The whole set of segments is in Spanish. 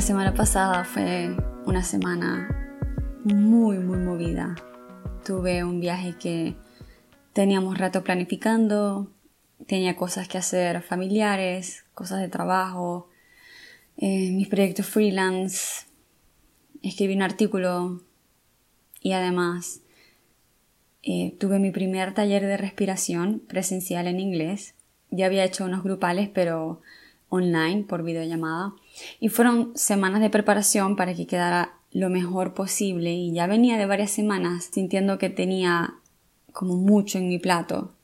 La semana pasada fue una semana muy, muy movida. Tuve un viaje que teníamos rato planificando, tenía cosas que hacer familiares, cosas de trabajo, eh, mis proyectos freelance, escribí un artículo y además eh, tuve mi primer taller de respiración presencial en inglés. Ya había hecho unos grupales, pero online por videollamada. Y fueron semanas de preparación para que quedara lo mejor posible. Y ya venía de varias semanas sintiendo que tenía como mucho en mi plato.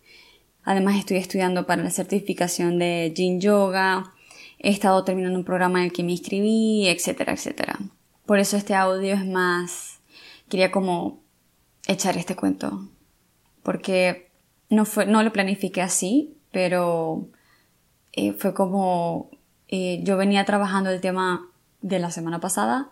Además estoy estudiando para la certificación de Jin Yoga. He estado terminando un programa en el que me inscribí, etcétera, etcétera. Por eso este audio es más... Quería como echar este cuento. Porque no, fue, no lo planifiqué así, pero eh, fue como eh, yo venía trabajando el tema de la semana pasada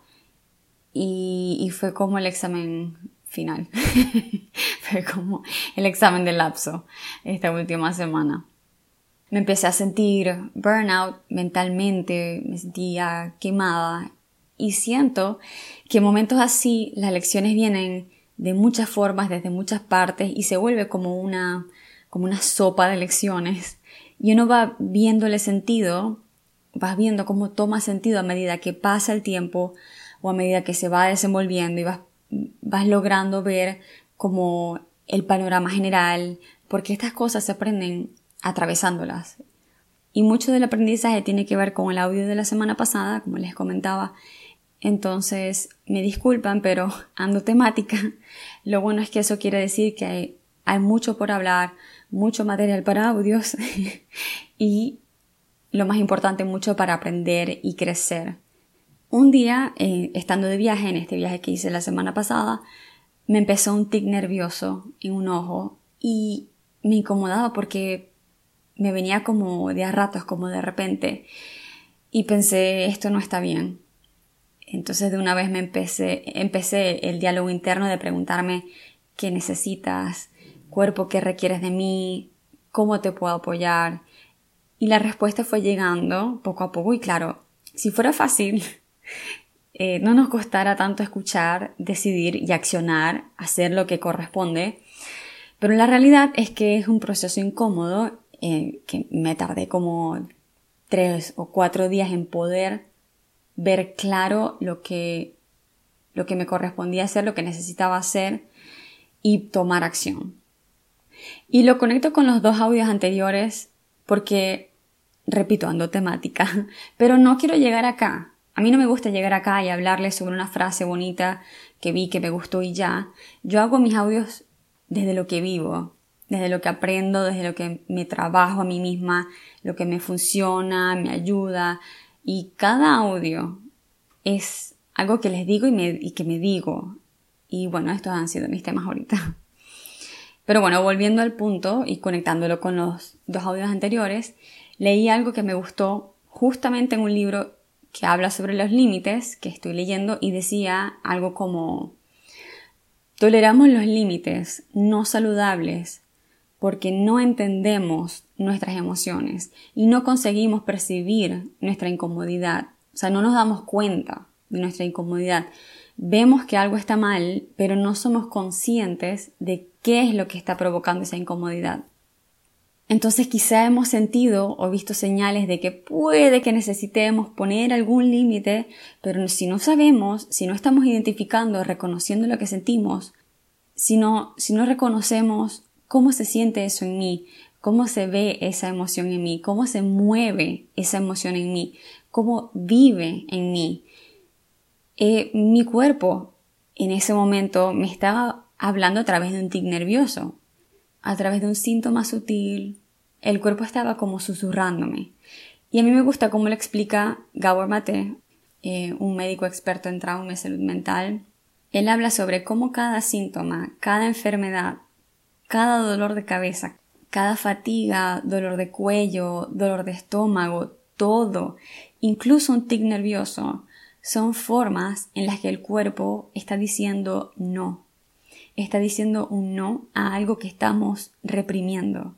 y, y fue como el examen final. fue como el examen del lapso esta última semana. Me empecé a sentir burnout mentalmente, me sentía quemada y siento que en momentos así las lecciones vienen de muchas formas, desde muchas partes y se vuelve como una, como una sopa de lecciones. Y uno va viéndole sentido, vas viendo cómo toma sentido a medida que pasa el tiempo o a medida que se va desenvolviendo y vas, vas logrando ver como el panorama general, porque estas cosas se aprenden atravesándolas. Y mucho del aprendizaje tiene que ver con el audio de la semana pasada, como les comentaba, entonces, me disculpan, pero ando temática. Lo bueno es que eso quiere decir que hay, mucho por hablar, mucho material para audios y lo más importante, mucho para aprender y crecer. Un día, eh, estando de viaje, en este viaje que hice la semana pasada, me empezó un tic nervioso en un ojo y me incomodaba porque me venía como de a ratos, como de repente. Y pensé, esto no está bien. Entonces de una vez me empecé, empecé el diálogo interno de preguntarme qué necesitas, cuerpo, qué requieres de mí, cómo te puedo apoyar. Y la respuesta fue llegando poco a poco y claro, si fuera fácil, eh, no nos costara tanto escuchar, decidir y accionar, hacer lo que corresponde. Pero la realidad es que es un proceso incómodo eh, que me tardé como tres o cuatro días en poder ver claro lo que, lo que me correspondía hacer, lo que necesitaba hacer y tomar acción. Y lo conecto con los dos audios anteriores porque, repito, ando temática, pero no quiero llegar acá. A mí no me gusta llegar acá y hablarles sobre una frase bonita que vi que me gustó y ya. Yo hago mis audios desde lo que vivo, desde lo que aprendo, desde lo que me trabajo a mí misma, lo que me funciona, me ayuda, y cada audio es algo que les digo y, que me digo. Y bueno, estos han sido mis temas ahorita. Pero bueno, volviendo al punto y conectándolo con los dos audios anteriores, leí algo que me gustó justamente en un libro que habla sobre los límites que estoy leyendo y decía algo como toleramos los límites no saludables porque no entendemos nuestras emociones y no conseguimos percibir nuestra incomodidad. O sea, no nos damos cuenta de nuestra incomodidad. Vemos que algo está mal, pero no somos conscientes de qué es lo que está provocando esa incomodidad. Entonces quizá hemos sentido o visto señales de que puede que necesitemos poner algún límite, pero si no sabemos, si no estamos identificando, reconociendo lo que sentimos, si no, si no reconocemos cómo se siente eso en mí, cómo se ve esa emoción en mí, cómo se mueve esa emoción en mí, cómo vive en mí. Eh, mi cuerpo en ese momento me estaba hablando a través de un tic nervioso, a través de un síntoma sutil. El cuerpo estaba como susurrándome. Y a mí me gusta cómo lo explica Gabor Mate, eh, un médico experto en trauma y salud mental. Él habla sobre cómo cada síntoma, cada enfermedad, cada dolor de cabeza, cada fatiga, dolor de cuello, dolor de estómago, todo, incluso un tic nervioso, son formas en las que el cuerpo está diciendo no, está diciendo un no a algo que estamos reprimiendo.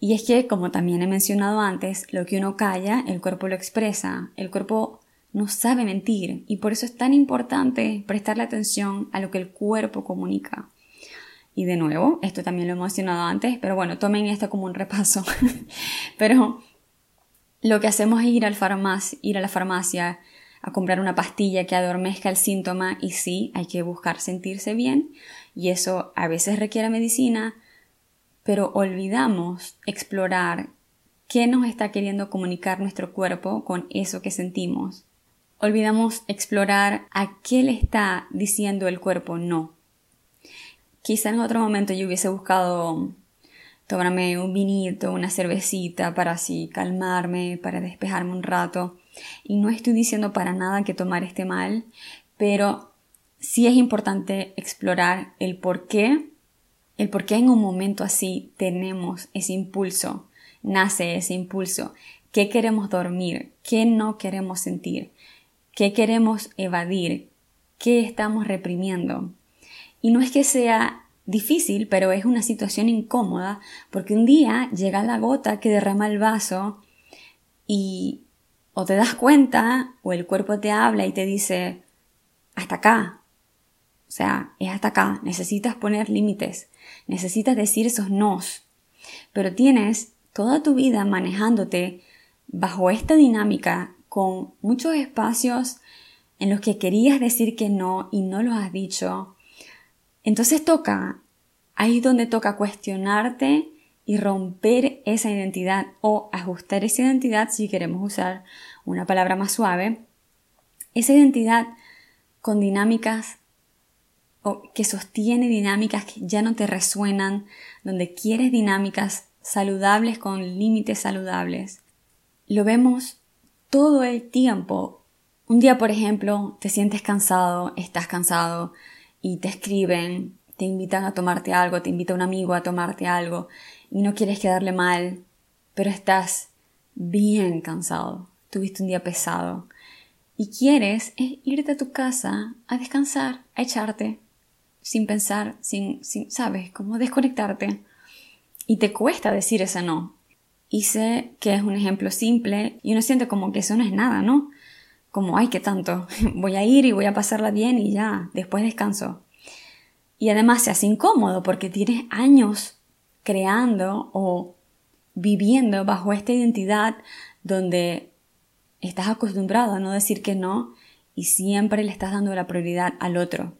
Y es que, como también he mencionado antes, lo que uno calla, el cuerpo lo expresa, el cuerpo no sabe mentir y por eso es tan importante prestarle atención a lo que el cuerpo comunica. Y de nuevo, esto también lo he mencionado antes, pero bueno, tomen esto como un repaso. pero lo que hacemos es ir, al ir a la farmacia a comprar una pastilla que adormezca el síntoma y sí, hay que buscar sentirse bien y eso a veces requiere medicina, pero olvidamos explorar qué nos está queriendo comunicar nuestro cuerpo con eso que sentimos. Olvidamos explorar a qué le está diciendo el cuerpo no. Quizá en otro momento yo hubiese buscado tomarme un vinito, una cervecita para así calmarme, para despejarme un rato. Y no estoy diciendo para nada que tomar esté mal, pero sí es importante explorar el por qué el por qué en un momento así tenemos ese impulso, nace ese impulso, qué queremos dormir, qué no queremos sentir, qué queremos evadir, qué estamos reprimiendo. Y no es que sea difícil, pero es una situación incómoda porque un día llega la gota que derrama el vaso y o te das cuenta o el cuerpo te habla y te dice hasta acá. O sea, es hasta acá, necesitas poner límites, necesitas decir esos nos, pero tienes toda tu vida manejándote bajo esta dinámica con muchos espacios en los que querías decir que no y no lo has dicho. Entonces toca, ahí es donde toca cuestionarte y romper esa identidad o ajustar esa identidad si queremos usar una palabra más suave, esa identidad con dinámicas que sostiene dinámicas que ya no te resuenan, donde quieres dinámicas saludables con límites saludables. Lo vemos todo el tiempo. Un día, por ejemplo, te sientes cansado, estás cansado y te escriben, te invitan a tomarte algo, te invita un amigo a tomarte algo y no quieres quedarle mal, pero estás bien cansado, tuviste un día pesado y quieres irte a tu casa a descansar, a echarte, sin pensar, sin, sin, sabes, como desconectarte. Y te cuesta decir ese no. Y sé que es un ejemplo simple y uno siente como que eso no es nada, ¿no? Como, ay, qué tanto, voy a ir y voy a pasarla bien y ya, después descanso. Y además se hace incómodo porque tienes años creando o viviendo bajo esta identidad donde estás acostumbrado a no decir que no y siempre le estás dando la prioridad al otro.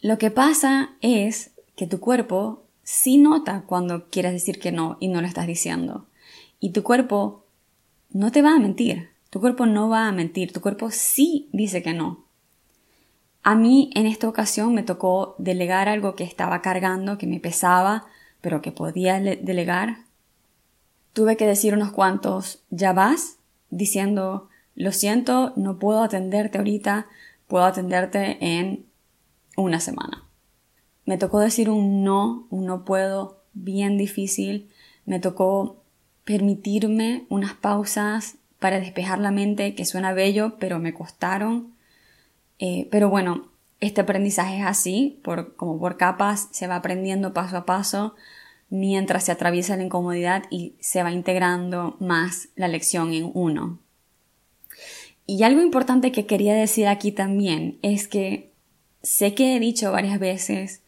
Lo que pasa es que tu cuerpo sí nota cuando quieres decir que no y no lo estás diciendo. Y tu cuerpo no te va a mentir. Tu cuerpo no va a mentir. Tu cuerpo sí dice que no. A mí en esta ocasión me tocó delegar algo que estaba cargando, que me pesaba, pero que podía delegar. Tuve que decir unos cuantos ya vas, diciendo lo siento, no puedo atenderte ahorita, puedo atenderte en una semana. Me tocó decir un no, un no puedo, bien difícil. Me tocó permitirme unas pausas para despejar la mente, que suena bello, pero me costaron. Eh, pero bueno, este aprendizaje es así, por, como por capas, se va aprendiendo paso a paso mientras se atraviesa la incomodidad y se va integrando más la lección en uno. Y algo importante que quería decir aquí también es que Sé que he dicho varias veces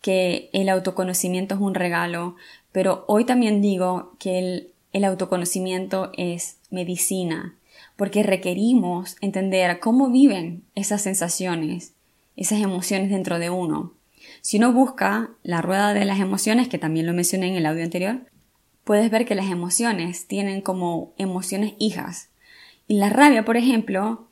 que el autoconocimiento es un regalo, pero hoy también digo que el, el autoconocimiento es medicina, porque requerimos entender cómo viven esas sensaciones, esas emociones dentro de uno. Si uno busca la rueda de las emociones, que también lo mencioné en el audio anterior, puedes ver que las emociones tienen como emociones hijas. Y la rabia, por ejemplo,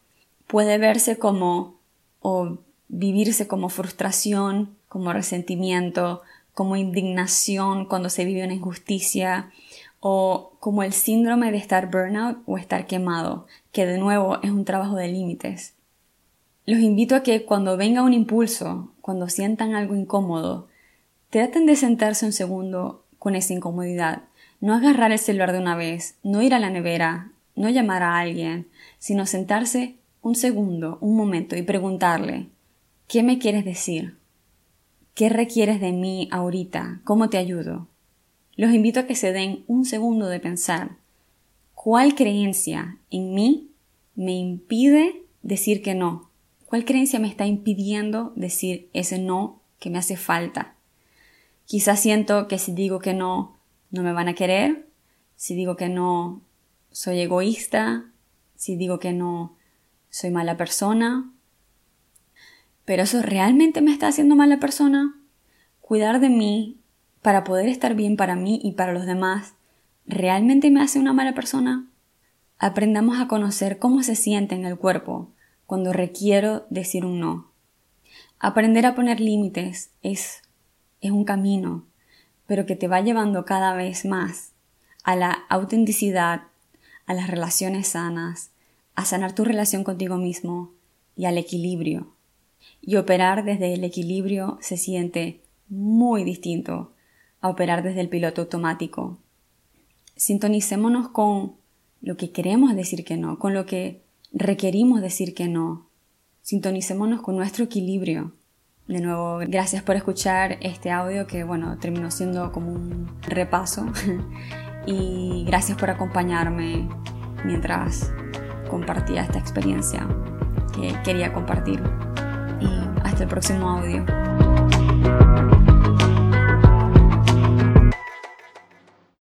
puede verse como o vivirse como frustración, como resentimiento, como indignación cuando se vive una injusticia o como el síndrome de estar burnout o estar quemado, que de nuevo es un trabajo de límites. Los invito a que cuando venga un impulso, cuando sientan algo incómodo, traten de sentarse un segundo con esa incomodidad, no agarrar el celular de una vez, no ir a la nevera, no llamar a alguien, sino sentarse un segundo, un momento y preguntarle, ¿Qué me quieres decir? ¿Qué requieres de mí ahorita? ¿Cómo te ayudo? Los invito a que se den un segundo de pensar cuál creencia en mí me impide decir que no? ¿Cuál creencia me está impidiendo decir ese no que me hace falta? Quizás siento que si digo que no, no me van a querer. Si digo que no, soy egoísta. Si digo que no, soy mala persona. Pero eso realmente me está haciendo mala persona. Cuidar de mí para poder estar bien para mí y para los demás, ¿realmente me hace una mala persona? Aprendamos a conocer cómo se siente en el cuerpo cuando requiero decir un no. Aprender a poner límites es, es un camino, pero que te va llevando cada vez más a la autenticidad, a las relaciones sanas, a sanar tu relación contigo mismo y al equilibrio. Y operar desde el equilibrio se siente muy distinto a operar desde el piloto automático. Sintonicémonos con lo que queremos decir que no, con lo que requerimos decir que no. Sintonicémonos con nuestro equilibrio. De nuevo, gracias por escuchar este audio que, bueno, terminó siendo como un repaso. y gracias por acompañarme mientras compartía esta experiencia que quería compartir. Y hasta el próximo audio.